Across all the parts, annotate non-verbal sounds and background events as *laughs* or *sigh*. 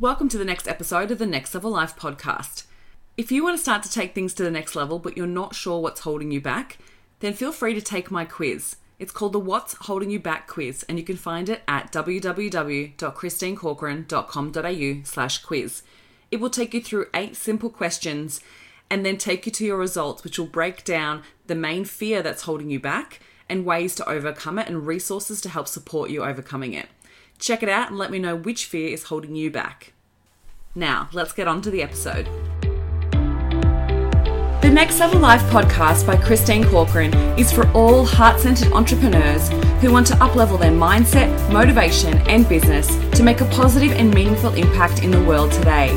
Welcome to the next episode of the Next Level Life podcast. If you want to start to take things to the next level, but you're not sure what's holding you back, then feel free to take my quiz. It's called the What's Holding You Back quiz, and you can find it at www.christinecorcoran.com.au slash quiz. It will take you through eight simple questions and then take you to your results, which will break down the main fear that's holding you back and ways to overcome it and resources to help support you overcoming it. Check it out and let me know which fear is holding you back. Now, let's get on to the episode. The Next Level Life podcast by Christine Corcoran is for all heart centered entrepreneurs who want to uplevel their mindset, motivation, and business to make a positive and meaningful impact in the world today.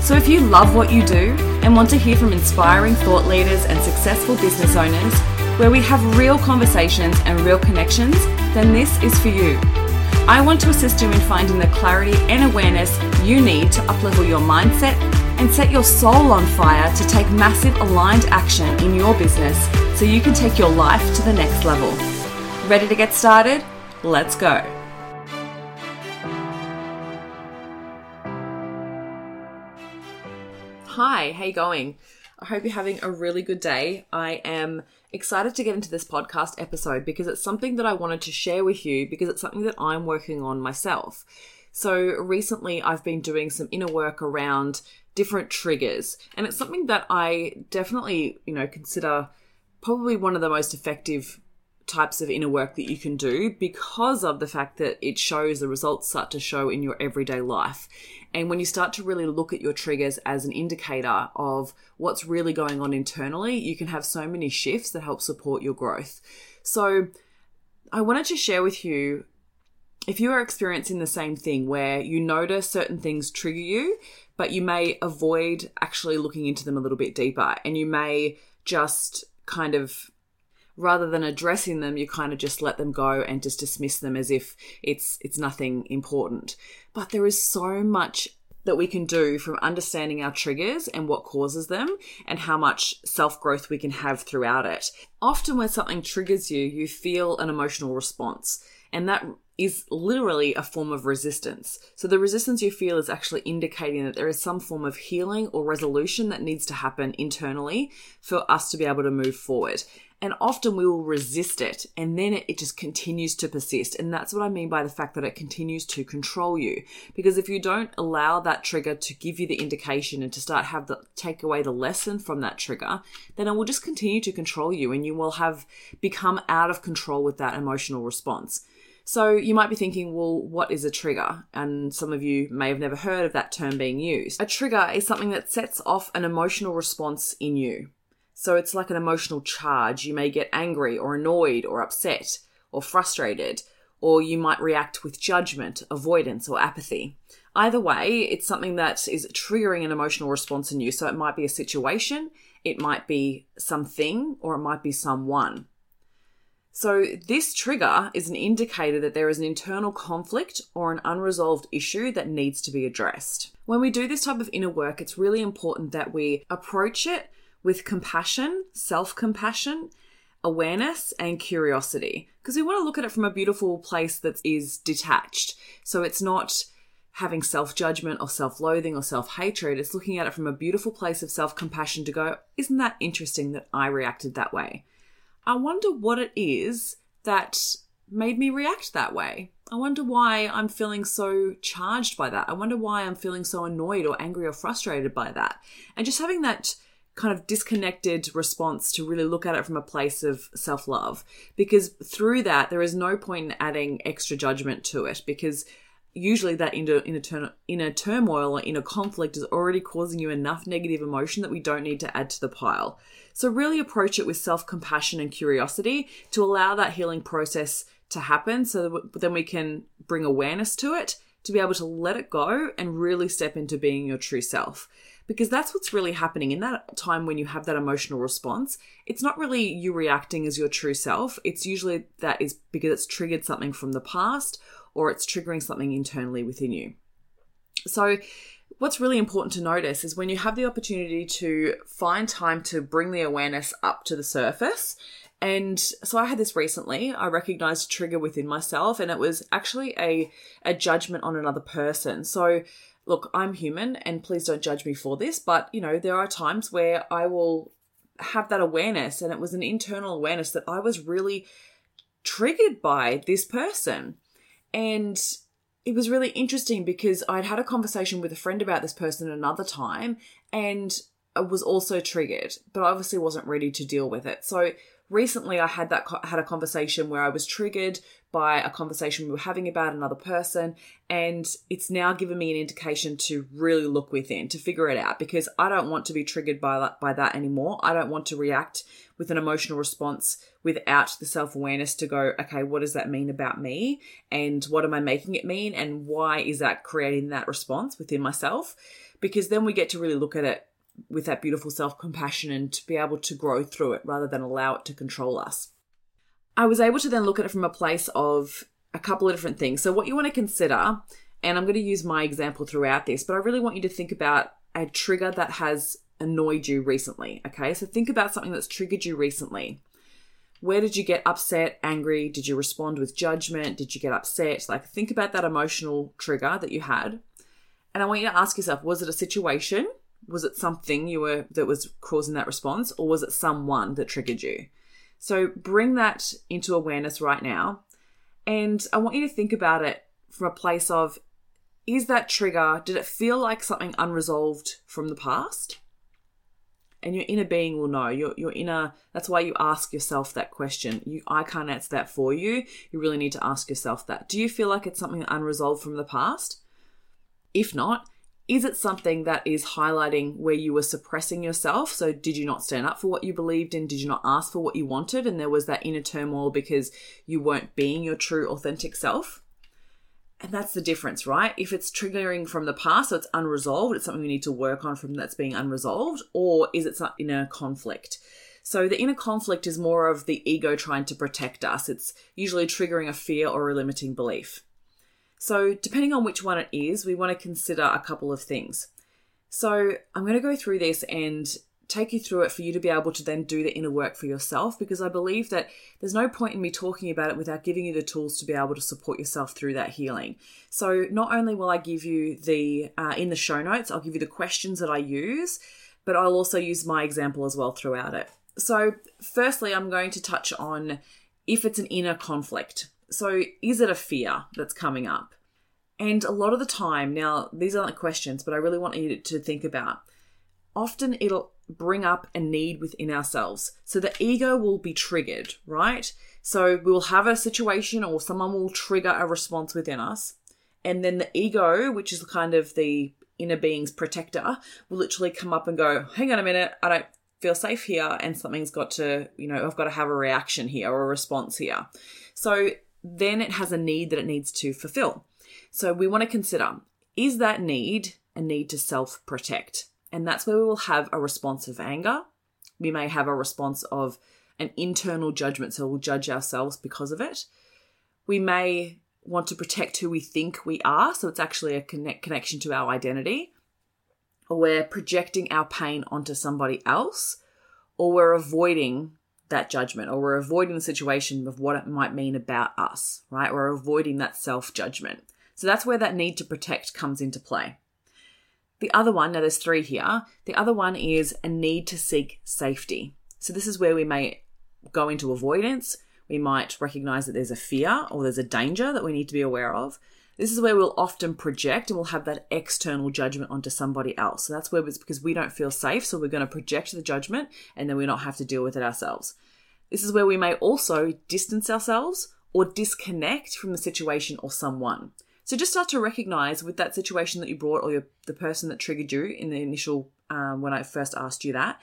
So, if you love what you do and want to hear from inspiring thought leaders and successful business owners, where we have real conversations and real connections, then this is for you. I want to assist you in finding the clarity and awareness you need to uplevel your mindset and set your soul on fire to take massive aligned action in your business so you can take your life to the next level. Ready to get started? Let's go. Hi, how you going? I hope you're having a really good day. I am excited to get into this podcast episode because it's something that I wanted to share with you because it's something that I'm working on myself. So recently I've been doing some inner work around different triggers and it's something that I definitely, you know, consider probably one of the most effective types of inner work that you can do because of the fact that it shows the results start to show in your everyday life. And when you start to really look at your triggers as an indicator of what's really going on internally, you can have so many shifts that help support your growth. So, I wanted to share with you if you are experiencing the same thing where you notice certain things trigger you, but you may avoid actually looking into them a little bit deeper and you may just kind of rather than addressing them you kind of just let them go and just dismiss them as if it's it's nothing important but there is so much that we can do from understanding our triggers and what causes them and how much self growth we can have throughout it. Often, when something triggers you, you feel an emotional response, and that is literally a form of resistance. So, the resistance you feel is actually indicating that there is some form of healing or resolution that needs to happen internally for us to be able to move forward. And often we will resist it and then it, just continues to persist. And that's what I mean by the fact that it continues to control you. Because if you don't allow that trigger to give you the indication and to start have the take away the lesson from that trigger, then it will just continue to control you and you will have become out of control with that emotional response. So you might be thinking, well, what is a trigger? And some of you may have never heard of that term being used. A trigger is something that sets off an emotional response in you. So it's like an emotional charge. You may get angry or annoyed or upset or frustrated, or you might react with judgment, avoidance, or apathy. Either way, it's something that is triggering an emotional response in you. So it might be a situation, it might be something, or it might be someone. So, this trigger is an indicator that there is an internal conflict or an unresolved issue that needs to be addressed. When we do this type of inner work, it's really important that we approach it with compassion, self compassion, awareness, and curiosity. Because we want to look at it from a beautiful place that is detached. So it's not having self judgment or self loathing or self hatred. It's looking at it from a beautiful place of self compassion to go, isn't that interesting that I reacted that way? I wonder what it is that made me react that way. I wonder why I'm feeling so charged by that. I wonder why I'm feeling so annoyed or angry or frustrated by that. And just having that kind of disconnected response to really look at it from a place of self love. Because through that, there is no point in adding extra judgment to it because usually that inner, inner, inner turmoil or inner conflict is already causing you enough negative emotion that we don't need to add to the pile. So, really approach it with self compassion and curiosity to allow that healing process to happen so that then we can bring awareness to it to be able to let it go and really step into being your true self because that's what's really happening in that time when you have that emotional response. It's not really you reacting as your true self. It's usually that is because it's triggered something from the past or it's triggering something internally within you. So, what's really important to notice is when you have the opportunity to find time to bring the awareness up to the surface. And so I had this recently. I recognized a trigger within myself, and it was actually a, a judgment on another person. So look, I'm human and please don't judge me for this, but you know, there are times where I will have that awareness and it was an internal awareness that I was really triggered by this person. And it was really interesting because I'd had a conversation with a friend about this person another time and I was also triggered, but I obviously wasn't ready to deal with it. So recently I had that had a conversation where I was triggered by a conversation we were having about another person and it's now given me an indication to really look within to figure it out because I don't want to be triggered by that by that anymore. I don't want to react with an emotional response without the self-awareness to go, okay, what does that mean about me and what am I making it mean and why is that creating that response within myself? Because then we get to really look at it with that beautiful self compassion and to be able to grow through it rather than allow it to control us. I was able to then look at it from a place of a couple of different things. So, what you want to consider, and I'm going to use my example throughout this, but I really want you to think about a trigger that has annoyed you recently. Okay, so think about something that's triggered you recently. Where did you get upset, angry? Did you respond with judgment? Did you get upset? Like, think about that emotional trigger that you had. And I want you to ask yourself was it a situation? Was it something you were that was causing that response, or was it someone that triggered you? So bring that into awareness right now. And I want you to think about it from a place of is that trigger, did it feel like something unresolved from the past? And your inner being will know. Your, your inner, that's why you ask yourself that question. You, I can't answer that for you. You really need to ask yourself that. Do you feel like it's something unresolved from the past? If not, is it something that is highlighting where you were suppressing yourself? So, did you not stand up for what you believed in? Did you not ask for what you wanted? And there was that inner turmoil because you weren't being your true, authentic self? And that's the difference, right? If it's triggering from the past, so it's unresolved, it's something we need to work on from that's being unresolved, or is it in a conflict? So the inner conflict is more of the ego trying to protect us. It's usually triggering a fear or a limiting belief. So, depending on which one it is, we want to consider a couple of things. So, I'm going to go through this and take you through it for you to be able to then do the inner work for yourself because I believe that there's no point in me talking about it without giving you the tools to be able to support yourself through that healing. So, not only will I give you the, uh, in the show notes, I'll give you the questions that I use, but I'll also use my example as well throughout it. So, firstly, I'm going to touch on if it's an inner conflict. So, is it a fear that's coming up? And a lot of the time, now these aren't questions, but I really want you to think about. Often it'll bring up a need within ourselves. So the ego will be triggered, right? So we'll have a situation or someone will trigger a response within us. And then the ego, which is kind of the inner being's protector, will literally come up and go, hang on a minute, I don't feel safe here. And something's got to, you know, I've got to have a reaction here or a response here. So then it has a need that it needs to fulfill. So we want to consider is that need a need to self protect? And that's where we will have a response of anger. We may have a response of an internal judgment, so we'll judge ourselves because of it. We may want to protect who we think we are, so it's actually a connect, connection to our identity. Or we're projecting our pain onto somebody else, or we're avoiding that judgment or we're avoiding the situation of what it might mean about us, right? We're avoiding that self judgment. So that's where that need to protect comes into play. The other one, now there's three here, the other one is a need to seek safety. So this is where we may go into avoidance. We might recognize that there's a fear or there's a danger that we need to be aware of. This is where we'll often project and we'll have that external judgment onto somebody else. So that's where it's because we don't feel safe. So we're going to project the judgment and then we don't have to deal with it ourselves. This is where we may also distance ourselves or disconnect from the situation or someone. So just start to recognize with that situation that you brought or the person that triggered you in the initial, um, when I first asked you that,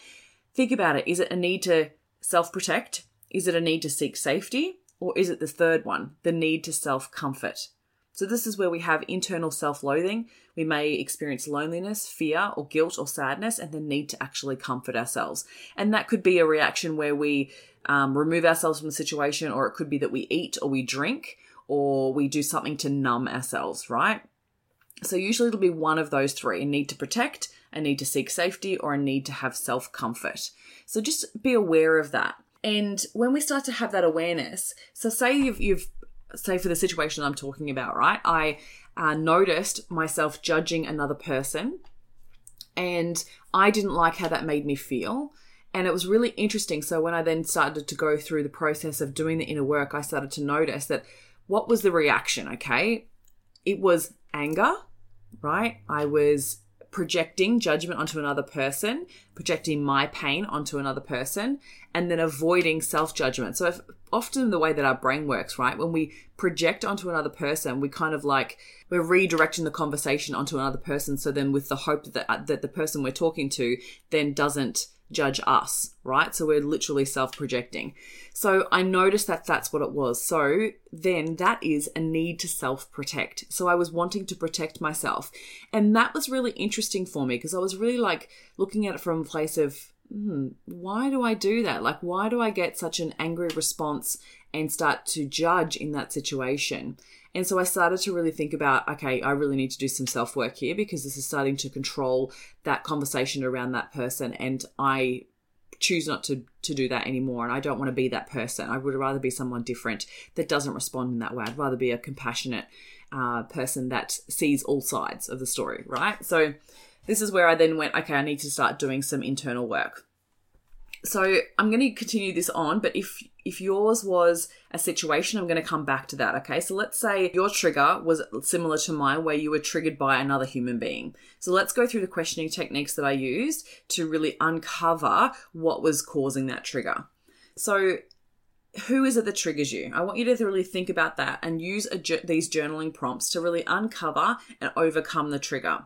think about it. Is it a need to self protect? Is it a need to seek safety? Or is it the third one, the need to self comfort? So, this is where we have internal self loathing. We may experience loneliness, fear, or guilt or sadness, and the need to actually comfort ourselves. And that could be a reaction where we um, remove ourselves from the situation, or it could be that we eat or we drink or we do something to numb ourselves, right? So, usually it'll be one of those three a need to protect, a need to seek safety, or a need to have self comfort. So, just be aware of that. And when we start to have that awareness, so say you've, you've say for the situation I'm talking about, right? I uh, noticed myself judging another person, and I didn't like how that made me feel. And it was really interesting. So when I then started to go through the process of doing the inner work, I started to notice that what was the reaction? Okay, it was anger, right? I was projecting judgment onto another person, projecting my pain onto another person, and then avoiding self judgment. So, if, often the way that our brain works, right, when we project onto another person, we kind of like we're redirecting the conversation onto another person. So then, with the hope that uh, that the person we're talking to then doesn't judge us, right? So we're literally self projecting. So I noticed that that's what it was. So then that is a need to self protect. So I was wanting to protect myself. And that was really interesting for me because I was really like looking at it from a place of, hmm, why do I do that? Like, why do I get such an angry response and start to judge in that situation? And so I started to really think about, okay, I really need to do some self work here because this is starting to control that conversation around that person. And I choose not to, to do that anymore. And I don't want to be that person. I would rather be someone different that doesn't respond in that way. I'd rather be a compassionate uh, person that sees all sides of the story, right? So this is where I then went, okay, I need to start doing some internal work. So I'm going to continue this on, but if if yours was a situation, I'm going to come back to that. Okay, so let's say your trigger was similar to mine, where you were triggered by another human being. So let's go through the questioning techniques that I used to really uncover what was causing that trigger. So who is it that triggers you? I want you to really think about that and use these journaling prompts to really uncover and overcome the trigger.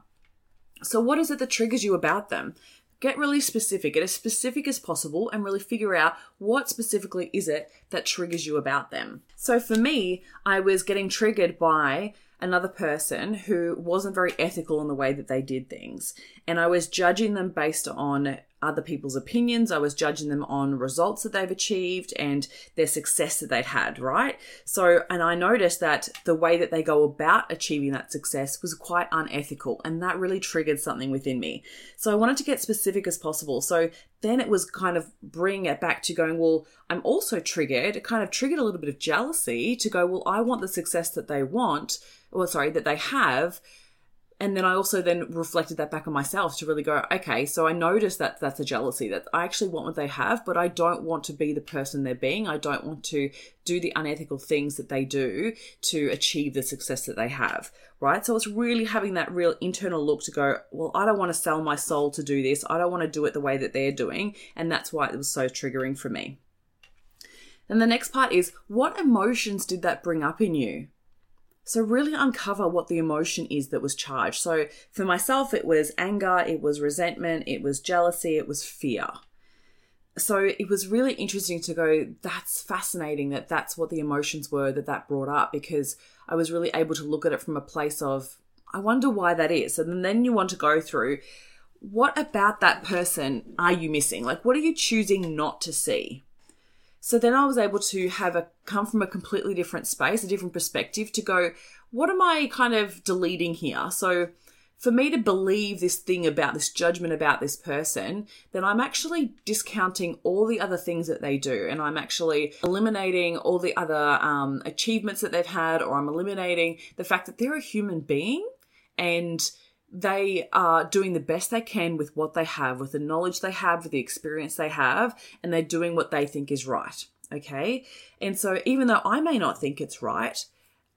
So, what is it that triggers you about them? Get really specific, get as specific as possible, and really figure out what specifically is it that triggers you about them. So for me, I was getting triggered by another person who wasn't very ethical in the way that they did things. And I was judging them based on other people's opinions. I was judging them on results that they've achieved and their success that they'd had, right? So, and I noticed that the way that they go about achieving that success was quite unethical. And that really triggered something within me. So I wanted to get specific as possible. So then it was kind of bringing it back to going, well, I'm also triggered. It kind of triggered a little bit of jealousy to go, well, I want the success that they want, or sorry, that they have and then I also then reflected that back on myself to really go, okay, so I noticed that that's a jealousy that I actually want what they have, but I don't want to be the person they're being. I don't want to do the unethical things that they do to achieve the success that they have, right? So it's really having that real internal look to go, well, I don't want to sell my soul to do this. I don't want to do it the way that they're doing. And that's why it was so triggering for me. Then the next part is what emotions did that bring up in you? So, really uncover what the emotion is that was charged. So, for myself, it was anger, it was resentment, it was jealousy, it was fear. So, it was really interesting to go, that's fascinating that that's what the emotions were that that brought up because I was really able to look at it from a place of, I wonder why that is. And then you want to go through, what about that person are you missing? Like, what are you choosing not to see? So then I was able to have a come from a completely different space, a different perspective to go, what am I kind of deleting here? So for me to believe this thing about this judgment about this person, then I'm actually discounting all the other things that they do. And I'm actually eliminating all the other um, achievements that they've had, or I'm eliminating the fact that they're a human being and they are doing the best they can with what they have, with the knowledge they have, with the experience they have, and they're doing what they think is right. Okay. And so, even though I may not think it's right,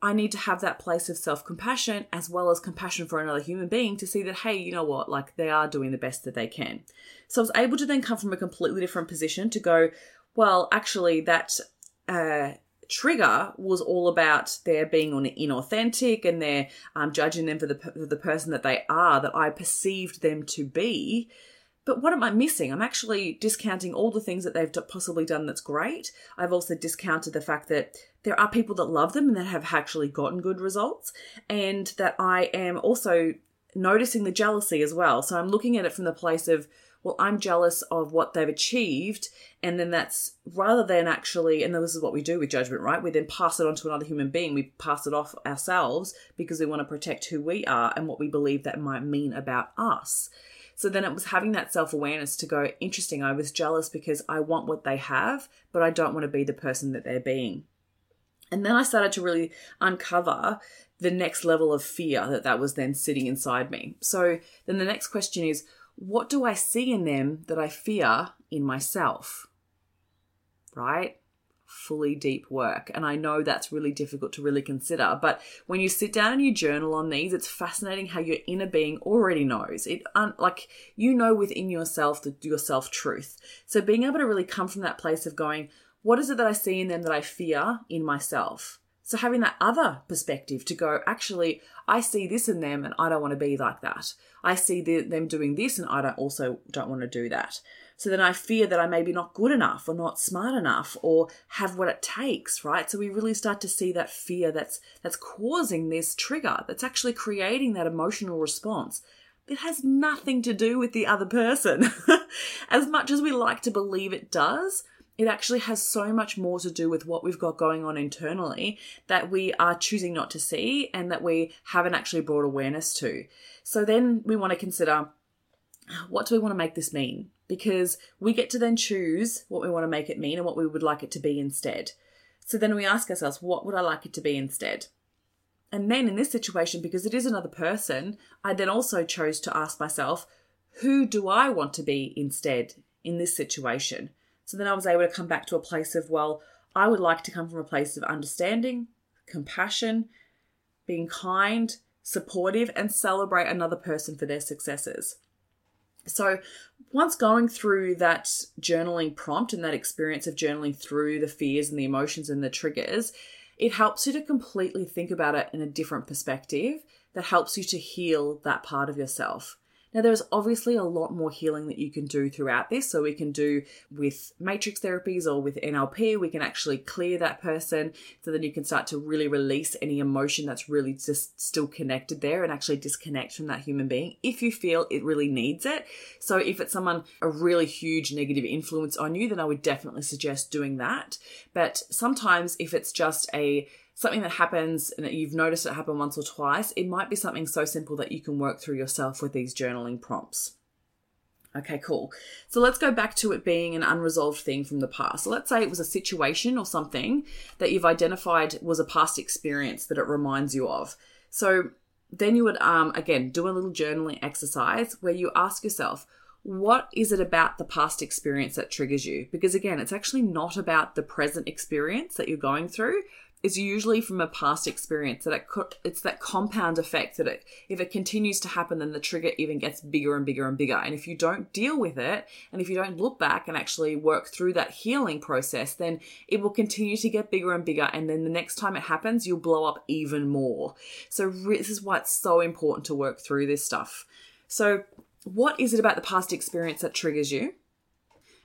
I need to have that place of self compassion as well as compassion for another human being to see that, hey, you know what, like they are doing the best that they can. So I was able to then come from a completely different position to go, well, actually, that uh, trigger was all about their being inauthentic and they're um, judging them for the, for the person that they are, that I perceived them to be. But what am I missing? I'm actually discounting all the things that they've possibly done that's great. I've also discounted the fact that there are people that love them and that have actually gotten good results, and that I am also noticing the jealousy as well. So I'm looking at it from the place of, well, I'm jealous of what they've achieved. And then that's rather than actually, and this is what we do with judgment, right? We then pass it on to another human being. We pass it off ourselves because we want to protect who we are and what we believe that might mean about us. So then it was having that self awareness to go, interesting, I was jealous because I want what they have, but I don't want to be the person that they're being. And then I started to really uncover the next level of fear that that was then sitting inside me. So then the next question is what do I see in them that I fear in myself? Right? Fully deep work. And I know that's really difficult to really consider. But when you sit down and you journal on these, it's fascinating how your inner being already knows. It un- like you know within yourself the your self truth. So being able to really come from that place of going, what is it that I see in them that I fear in myself? So having that other perspective to go, actually, I see this in them and I don't want to be like that. I see the, them doing this and I don't also don't want to do that. So then I fear that I may be not good enough or not smart enough or have what it takes, right? So we really start to see that fear that's that's causing this trigger, that's actually creating that emotional response. It has nothing to do with the other person. *laughs* as much as we like to believe it does, it actually has so much more to do with what we've got going on internally that we are choosing not to see and that we haven't actually brought awareness to. So then we want to consider what do we want to make this mean? Because we get to then choose what we want to make it mean and what we would like it to be instead. So then we ask ourselves, what would I like it to be instead? And then in this situation, because it is another person, I then also chose to ask myself, who do I want to be instead in this situation? So then I was able to come back to a place of, well, I would like to come from a place of understanding, compassion, being kind, supportive, and celebrate another person for their successes. So, once going through that journaling prompt and that experience of journaling through the fears and the emotions and the triggers, it helps you to completely think about it in a different perspective that helps you to heal that part of yourself. Now, there's obviously a lot more healing that you can do throughout this. So, we can do with matrix therapies or with NLP, we can actually clear that person so then you can start to really release any emotion that's really just still connected there and actually disconnect from that human being if you feel it really needs it. So, if it's someone a really huge negative influence on you, then I would definitely suggest doing that. But sometimes, if it's just a something that happens and that you've noticed it happen once or twice, it might be something so simple that you can work through yourself with these journaling prompts. Okay, cool. So let's go back to it being an unresolved thing from the past. So let's say it was a situation or something that you've identified was a past experience that it reminds you of. So then you would, um, again, do a little journaling exercise where you ask yourself, what is it about the past experience that triggers you? Because again, it's actually not about the present experience that you're going through is usually from a past experience that it could, it's that compound effect that it, if it continues to happen, then the trigger even gets bigger and bigger and bigger. And if you don't deal with it, and if you don't look back and actually work through that healing process, then it will continue to get bigger and bigger. And then the next time it happens, you'll blow up even more. So this is why it's so important to work through this stuff. So what is it about the past experience that triggers you?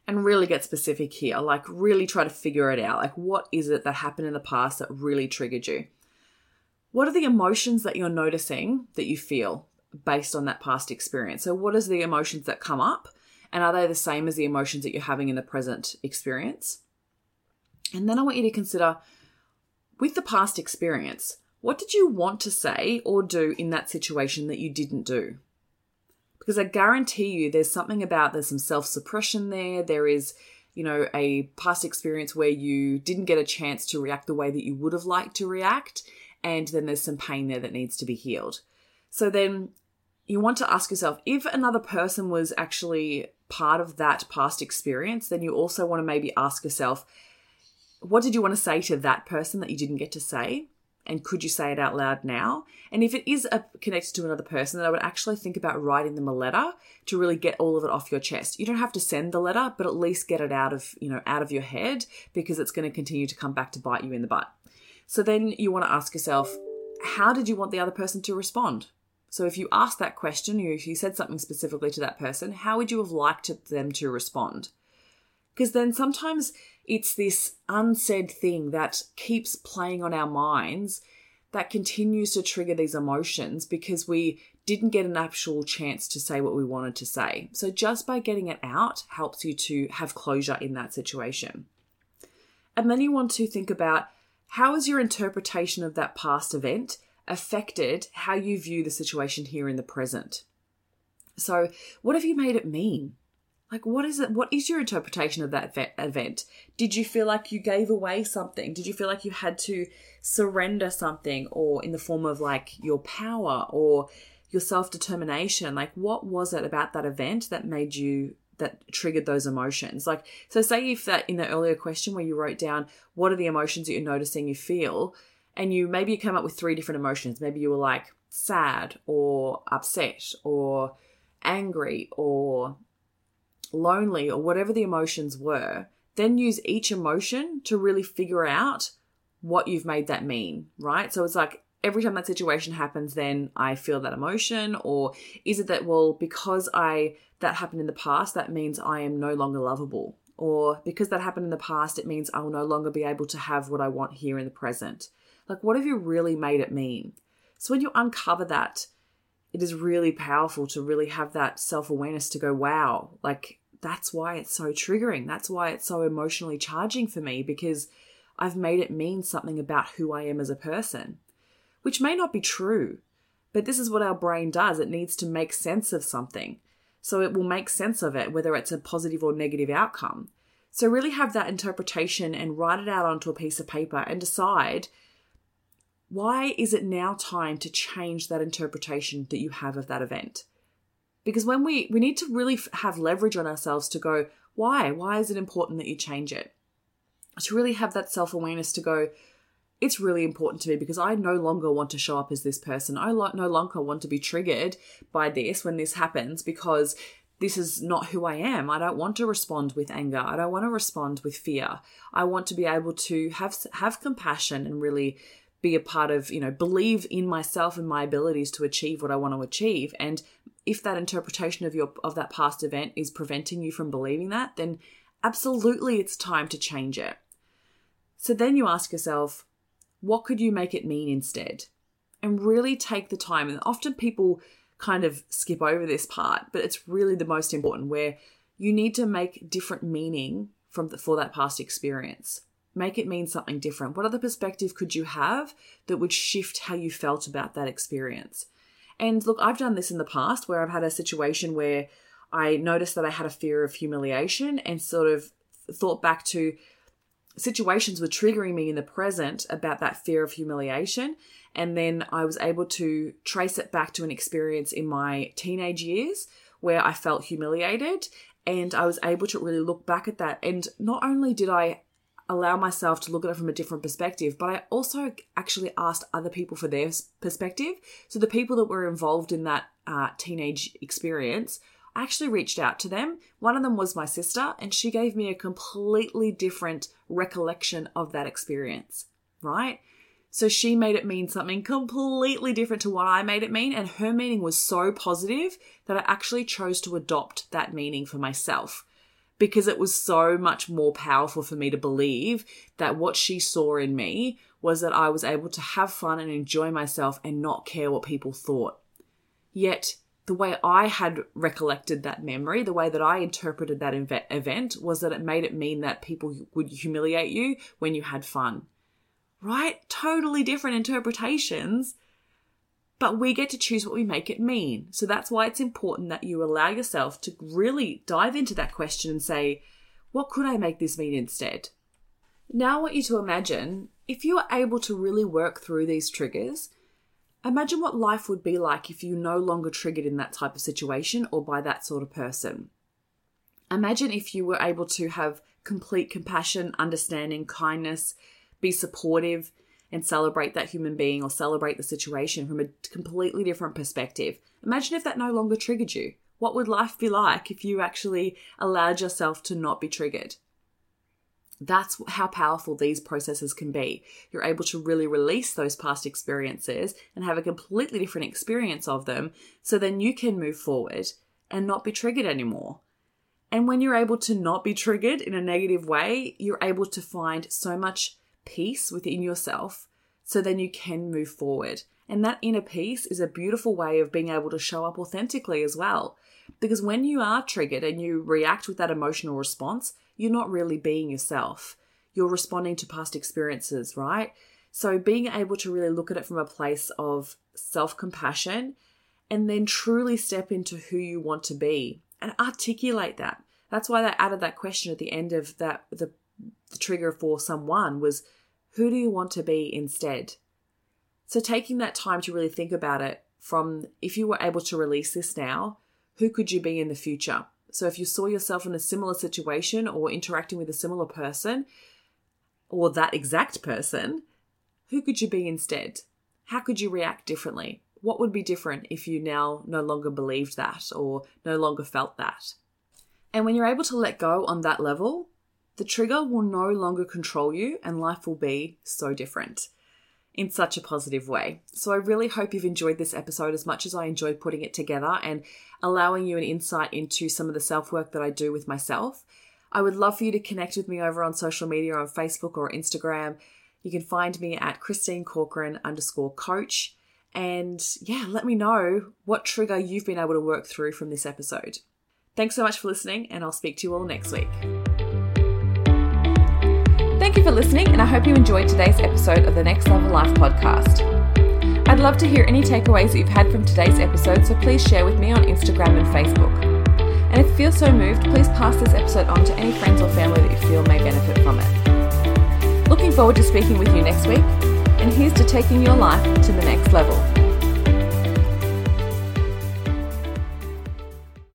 And really get specific here. Like, really try to figure it out. Like, what is it that happened in the past that really triggered you? What are the emotions that you're noticing that you feel based on that past experience? So, what is the emotions that come up? And are they the same as the emotions that you're having in the present experience? And then I want you to consider with the past experience, what did you want to say or do in that situation that you didn't do? Because I guarantee you there's something about there's some self suppression there. There is, you know, a past experience where you didn't get a chance to react the way that you would have liked to react. And then there's some pain there that needs to be healed. So then you want to ask yourself if another person was actually part of that past experience, then you also want to maybe ask yourself, what did you want to say to that person that you didn't get to say? And could you say it out loud now? And if it is a, connected to another person, then I would actually think about writing them a letter to really get all of it off your chest. You don't have to send the letter, but at least get it out of, you know, out of your head because it's going to continue to come back to bite you in the butt. So then you want to ask yourself, how did you want the other person to respond? So if you asked that question, or if you said something specifically to that person, how would you have liked them to respond? Because then sometimes it's this unsaid thing that keeps playing on our minds that continues to trigger these emotions because we didn't get an actual chance to say what we wanted to say. So, just by getting it out helps you to have closure in that situation. And then you want to think about how is your interpretation of that past event affected how you view the situation here in the present? So, what have you made it mean? Like, what is it? What is your interpretation of that event? Did you feel like you gave away something? Did you feel like you had to surrender something, or in the form of like your power or your self determination? Like, what was it about that event that made you that triggered those emotions? Like, so say if that in the earlier question where you wrote down what are the emotions that you're noticing you feel, and you maybe you came up with three different emotions. Maybe you were like sad or upset or angry or lonely or whatever the emotions were, then use each emotion to really figure out what you've made that mean, right? So it's like every time that situation happens, then I feel that emotion, or is it that, well, because I that happened in the past, that means I am no longer lovable? Or because that happened in the past, it means I will no longer be able to have what I want here in the present. Like, what have you really made it mean? So when you uncover that, it is really powerful to really have that self awareness to go, wow, like that's why it's so triggering. That's why it's so emotionally charging for me because I've made it mean something about who I am as a person, which may not be true, but this is what our brain does. It needs to make sense of something. So it will make sense of it, whether it's a positive or negative outcome. So really have that interpretation and write it out onto a piece of paper and decide why is it now time to change that interpretation that you have of that event? Because when we we need to really have leverage on ourselves to go why why is it important that you change it to really have that self-awareness to go it's really important to me because I no longer want to show up as this person. I no longer want to be triggered by this when this happens because this is not who I am. I don't want to respond with anger. I don't want to respond with fear. I want to be able to have have compassion and really be a part of, you know, believe in myself and my abilities to achieve what I want to achieve and if that interpretation of your of that past event is preventing you from believing that, then absolutely it's time to change it. So then you ask yourself, what could you make it mean instead? And really take the time. And often people kind of skip over this part, but it's really the most important where you need to make different meaning from the, for that past experience. Make it mean something different. What other perspective could you have that would shift how you felt about that experience? And look, I've done this in the past where I've had a situation where I noticed that I had a fear of humiliation and sort of thought back to situations were triggering me in the present about that fear of humiliation. And then I was able to trace it back to an experience in my teenage years where I felt humiliated. And I was able to really look back at that. And not only did I allow myself to look at it from a different perspective, but I also actually asked other people for their perspective. So the people that were involved in that uh, teenage experience, I actually reached out to them. One of them was my sister, and she gave me a completely different recollection of that experience, right? So she made it mean something completely different to what I made it mean, and her meaning was so positive that I actually chose to adopt that meaning for myself because it was so much more powerful for me to believe that what she saw in me was that I was able to have fun and enjoy myself and not care what people thought. Yet, the way I had recollected that memory, the way that I interpreted that event was that it made it mean that people would humiliate you when you had fun. Right? Totally different interpretations but we get to choose what we make it mean. So that's why it's important that you allow yourself to really dive into that question and say, what could I make this mean instead? Now, I want you to imagine if you are able to really work through these triggers, imagine what life would be like if you no longer triggered in that type of situation or by that sort of person. Imagine if you were able to have complete compassion, understanding, kindness, be supportive, and celebrate that human being or celebrate the situation from a completely different perspective. Imagine if that no longer triggered you. What would life be like if you actually allowed yourself to not be triggered? That's how powerful these processes can be. You're able to really release those past experiences and have a completely different experience of them so then you can move forward and not be triggered anymore. And when you're able to not be triggered in a negative way, you're able to find so much peace within yourself so then you can move forward. And that inner peace is a beautiful way of being able to show up authentically as well. Because when you are triggered and you react with that emotional response, you're not really being yourself. You're responding to past experiences, right? So being able to really look at it from a place of self compassion and then truly step into who you want to be and articulate that. That's why they added that question at the end of that the, the trigger for someone was who do you want to be instead? So taking that time to really think about it from if you were able to release this now, who could you be in the future? So if you saw yourself in a similar situation or interacting with a similar person or that exact person, who could you be instead? How could you react differently? What would be different if you now no longer believed that or no longer felt that? And when you're able to let go on that level, the trigger will no longer control you and life will be so different in such a positive way. So I really hope you've enjoyed this episode as much as I enjoyed putting it together and allowing you an insight into some of the self work that I do with myself. I would love for you to connect with me over on social media on Facebook or Instagram. You can find me at Christine Corcoran underscore coach. And yeah, let me know what trigger you've been able to work through from this episode. Thanks so much for listening, and I'll speak to you all next week. Thank you for listening, and I hope you enjoyed today's episode of the Next Level Life podcast. I'd love to hear any takeaways that you've had from today's episode, so please share with me on Instagram and Facebook. And if you feel so moved, please pass this episode on to any friends or family that you feel may benefit from it. Looking forward to speaking with you next week, and here's to taking your life to the next level.